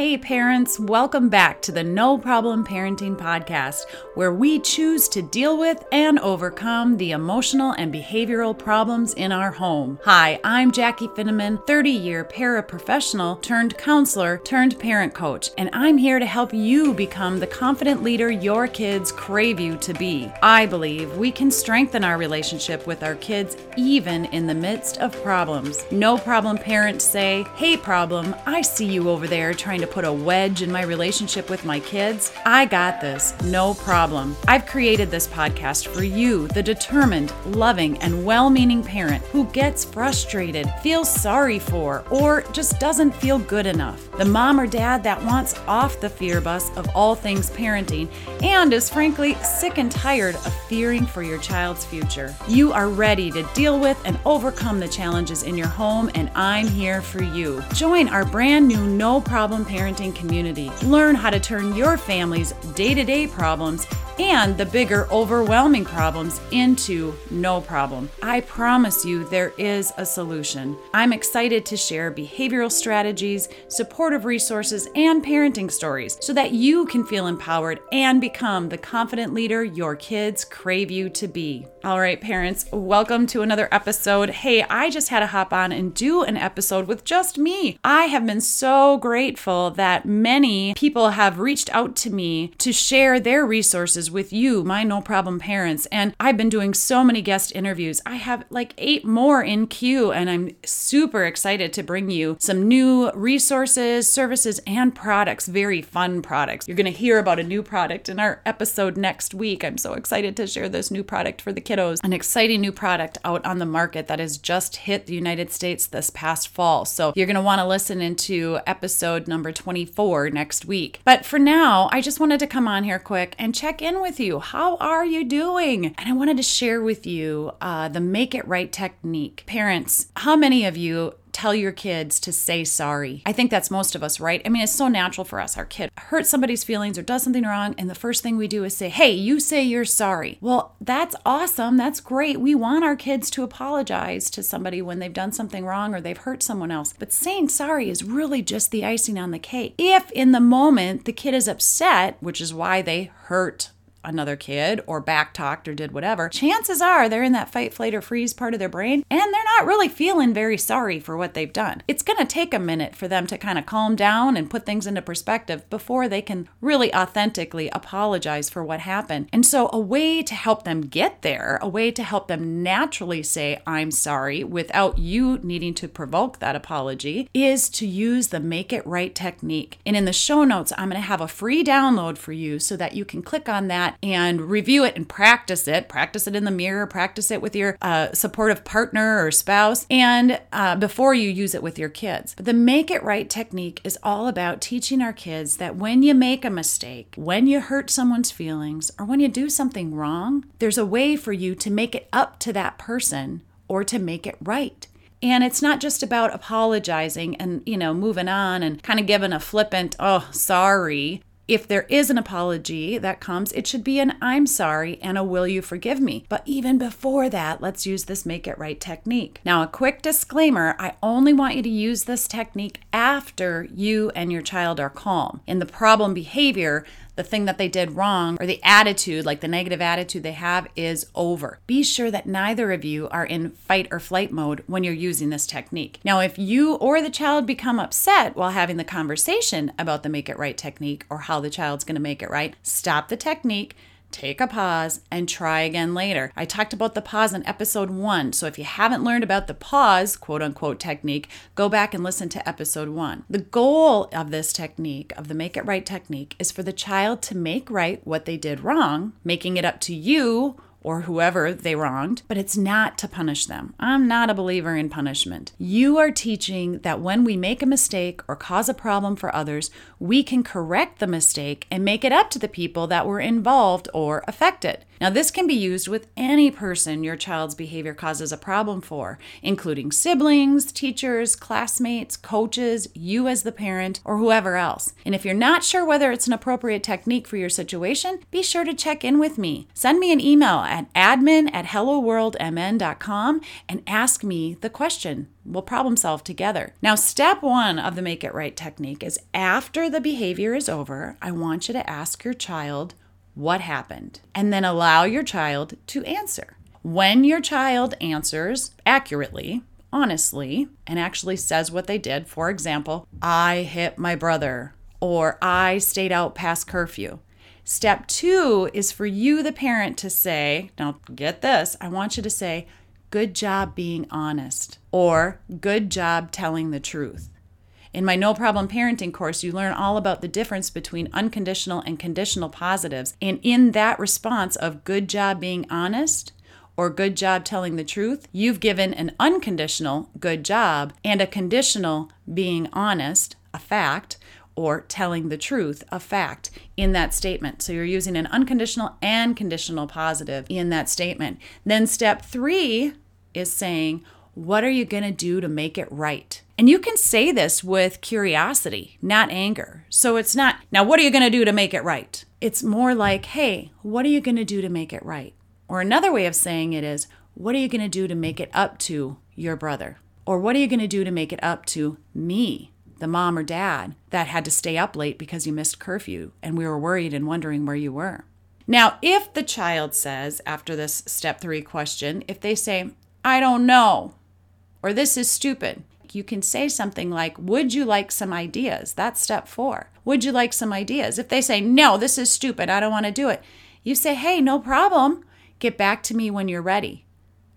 Hey, parents, welcome back to the No Problem Parenting Podcast, where we choose to deal with and overcome the emotional and behavioral problems in our home. Hi, I'm Jackie Finneman, 30 year paraprofessional turned counselor turned parent coach, and I'm here to help you become the confident leader your kids crave you to be. I believe we can strengthen our relationship with our kids even in the midst of problems. No problem parents say, Hey, problem, I see you over there trying to put a wedge in my relationship with my kids, I got this, no problem. I've created this podcast for you, the determined, loving, and well meaning parent who gets frustrated, feels sorry for, or just doesn't feel good enough. The mom or dad that wants off the fear bus of all things parenting and is frankly sick and tired of fearing for your child's future. You are ready to deal with and overcome the challenges in your home, and I'm here for you. Join our brand new No Problem parenting community. Learn how to turn your family's day to day problems and the bigger, overwhelming problems into no problem. I promise you there is a solution. I'm excited to share behavioral strategies, supportive resources, and parenting stories so that you can feel empowered and become the confident leader your kids crave you to be. All right, parents, welcome to another episode. Hey, I just had to hop on and do an episode with just me. I have been so grateful that many people have reached out to me to share their resources with you, my no problem parents. And I've been doing so many guest interviews. I have like eight more in queue, and I'm super excited to bring you some new resources, services, and products, very fun products. You're going to hear about a new product in our episode next week. I'm so excited to share this new product for the kiddos, an exciting new product out on the market that has just hit the United States this past fall. So you're going to want to listen into episode number 24 next week. But for now, I just wanted to come on here quick and check in with you. How are you doing? And I wanted to share with you uh, the make it right technique. Parents, how many of you tell your kids to say sorry. I think that's most of us, right? I mean, it's so natural for us. Our kid hurts somebody's feelings or does something wrong, and the first thing we do is say, Hey, you say you're sorry. Well, that's awesome. That's great. We want our kids to apologize to somebody when they've done something wrong or they've hurt someone else. But saying sorry is really just the icing on the cake. If in the moment the kid is upset, which is why they hurt another kid or backtalked or did whatever, chances are they're in that fight, flight, or freeze part of their brain and they're not really feeling very sorry for what they've done. It's going to take a minute for them to kind of calm down and put things into perspective before they can really authentically apologize for what happened. And so, a way to help them get there, a way to help them naturally say, I'm sorry, without you needing to provoke that apology, is to use the make it right technique. And in the show notes, I'm going to have a free download for you so that you can click on that and review it and practice it. Practice it in the mirror, practice it with your uh, supportive partner or spouse, and uh, before you use it with your kids. But the make it right technique is all about teaching our kids that when you make a mistake, when you hurt someone's feelings, or when you do something wrong, there's a way for you to make it up to that person or to make it right. And it's not just about apologizing and, you know, moving on and kind of giving a flippant, oh, sorry if there is an apology that comes, it should be an I'm sorry and a will you forgive me. But even before that, let's use this make it right technique. Now, a quick disclaimer I only want you to use this technique after you and your child are calm. In the problem behavior, the thing that they did wrong or the attitude, like the negative attitude they have, is over. Be sure that neither of you are in fight or flight mode when you're using this technique. Now, if you or the child become upset while having the conversation about the make it right technique or how the child's going to make it right, stop the technique take a pause and try again later. I talked about the pause in episode one. So if you haven't learned about the pause, quote unquote, technique, go back and listen to episode one. The goal of this technique, of the make it right technique, is for the child to make right what they did wrong, making it up to you or whoever they wronged, but it's not to punish them. I'm not a believer in punishment. You are teaching that when we make a mistake or cause a problem for others, we can correct the mistake and make it up to the people that were involved or affected. Now, this can be used with any person your child's behavior causes a problem for, including siblings, teachers, classmates, coaches, you as the parent, or whoever else. And if you're not sure whether it's an appropriate technique for your situation, be sure to check in with me. Send me an email at admin at helloworldmn.com and ask me the question. We'll problem solve together. Now, step one of the make it right technique is after the behavior is over, I want you to ask your child what happened and then allow your child to answer. When your child answers accurately, honestly, and actually says what they did, for example, I hit my brother or I stayed out past curfew. Step two is for you, the parent, to say, now get this, I want you to say, good job being honest or good job telling the truth. In my No Problem Parenting course, you learn all about the difference between unconditional and conditional positives. And in that response of good job being honest, or good job telling the truth, you've given an unconditional good job and a conditional being honest, a fact, or telling the truth, a fact, in that statement. So you're using an unconditional and conditional positive in that statement. Then step three is saying, what are you going to do to make it right? And you can say this with curiosity, not anger. So it's not, now what are you going to do to make it right? It's more like, hey, what are you going to do to make it right? Or another way of saying it is, what are you going to do to make it up to your brother? Or what are you going to do to make it up to me, the mom or dad that had to stay up late because you missed curfew and we were worried and wondering where you were? Now, if the child says, after this step three question, if they say, I don't know, or this is stupid, you can say something like, Would you like some ideas? That's step four. Would you like some ideas? If they say, No, this is stupid, I don't want to do it, you say, Hey, no problem. Get back to me when you're ready.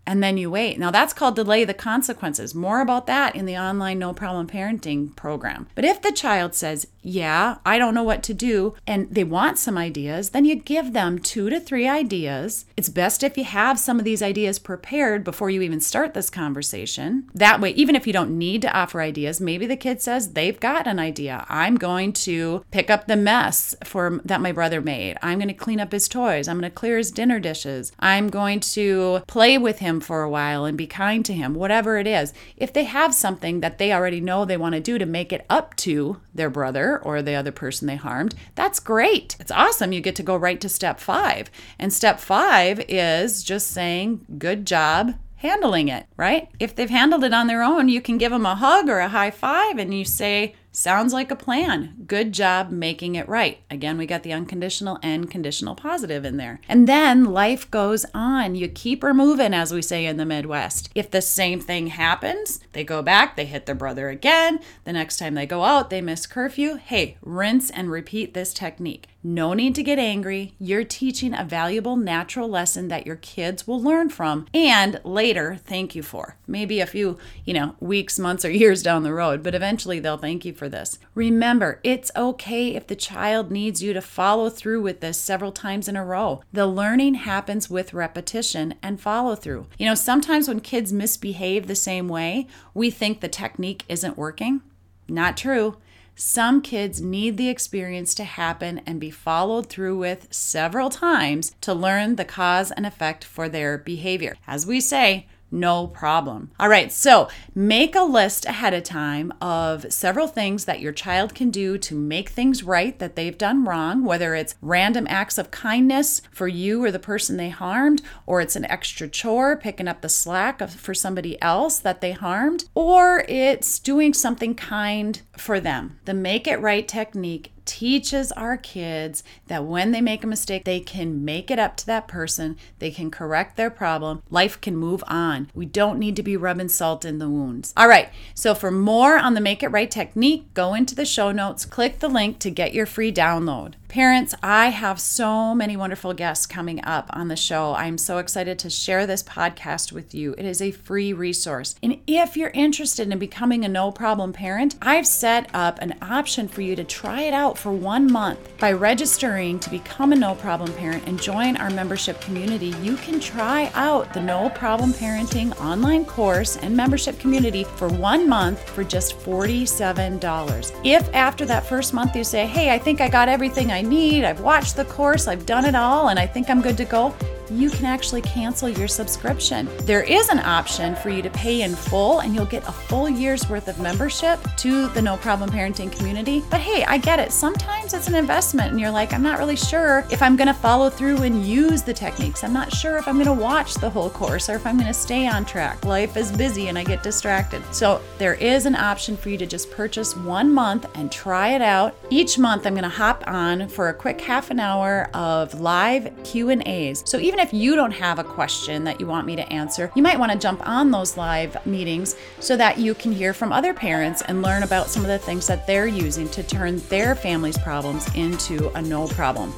And then you wait. Now, that's called delay the consequences. More about that in the online No Problem Parenting program. But if the child says, Yeah, I don't know what to do, and they want some ideas, then you give them two to three ideas. It's best if you have some of these ideas prepared before you even start this conversation. That way, even if you don't need to offer ideas, maybe the kid says they've got an idea. I'm going to pick up the mess for that my brother made. I'm going to clean up his toys. I'm going to clear his dinner dishes. I'm going to play with him him for a while and be kind to him, whatever it is. If they have something that they already know they want to do to make it up to their brother or the other person they harmed, that's great. It's awesome. You get to go right to step five. And step five is just saying, good job handling it, right? If they've handled it on their own, you can give them a hug or a high five and you say, Sounds like a plan. Good job making it right. Again, we got the unconditional and conditional positive in there. And then life goes on. You keep her moving, as we say in the Midwest. If the same thing happens, they go back, they hit their brother again. The next time they go out, they miss curfew. Hey, rinse and repeat this technique. No need to get angry. You're teaching a valuable natural lesson that your kids will learn from and later thank you for. Maybe a few, you know, weeks, months, or years down the road, but eventually they'll thank you for this. Remember, it's okay if the child needs you to follow through with this several times in a row. The learning happens with repetition and follow through. You know, sometimes when kids misbehave the same way, we think the technique isn't working. Not true. Some kids need the experience to happen and be followed through with several times to learn the cause and effect for their behavior. As we say, no problem. All right, so make a list ahead of time of several things that your child can do to make things right that they've done wrong, whether it's random acts of kindness for you or the person they harmed, or it's an extra chore, picking up the slack for somebody else that they harmed, or it's doing something kind for them. The make it right technique teaches our kids that when they make a mistake, they can make it up to that person, they can correct their problem, life can move on. We don't need to be rubbing salt in the wounds. All right, so for more on the Make It Right technique, go into the show notes, click the link to get your free download. Parents, I have so many wonderful guests coming up on the show. I'm so excited to share this podcast with you. It is a free resource. And if you're interested in becoming a no problem parent, I've set up an option for you to try it out for one month. By registering to become a no problem parent and join our membership community, you can try out the No Problem Parenting online course and membership community for one month for just $47. If after that first month you say, hey, I think I got everything I need. I've watched the course, I've done it all, and I think I'm good to go you can actually cancel your subscription. There is an option for you to pay in full and you'll get a full year's worth of membership to the No Problem Parenting community. But hey, I get it. Sometimes it's an investment and you're like, I'm not really sure if I'm going to follow through and use the techniques. I'm not sure if I'm going to watch the whole course or if I'm going to stay on track. Life is busy and I get distracted. So there is an option for you to just purchase one month and try it out. Each month I'm going to hop on for a quick half an hour of live Q&As. So even if you don't have a question that you want me to answer, you might want to jump on those live meetings so that you can hear from other parents and learn about some of the things that they're using to turn their family's problems into a no problem.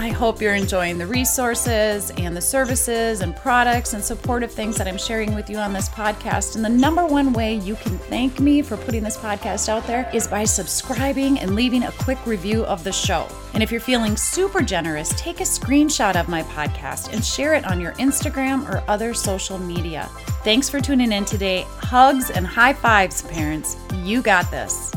I hope you're enjoying the resources and the services and products and supportive things that I'm sharing with you on this podcast. And the number one way you can thank me for putting this podcast out there is by subscribing and leaving a quick review of the show. And if you're feeling super generous, take a screenshot of my podcast and share it on your Instagram or other social media. Thanks for tuning in today. Hugs and high fives, parents. You got this.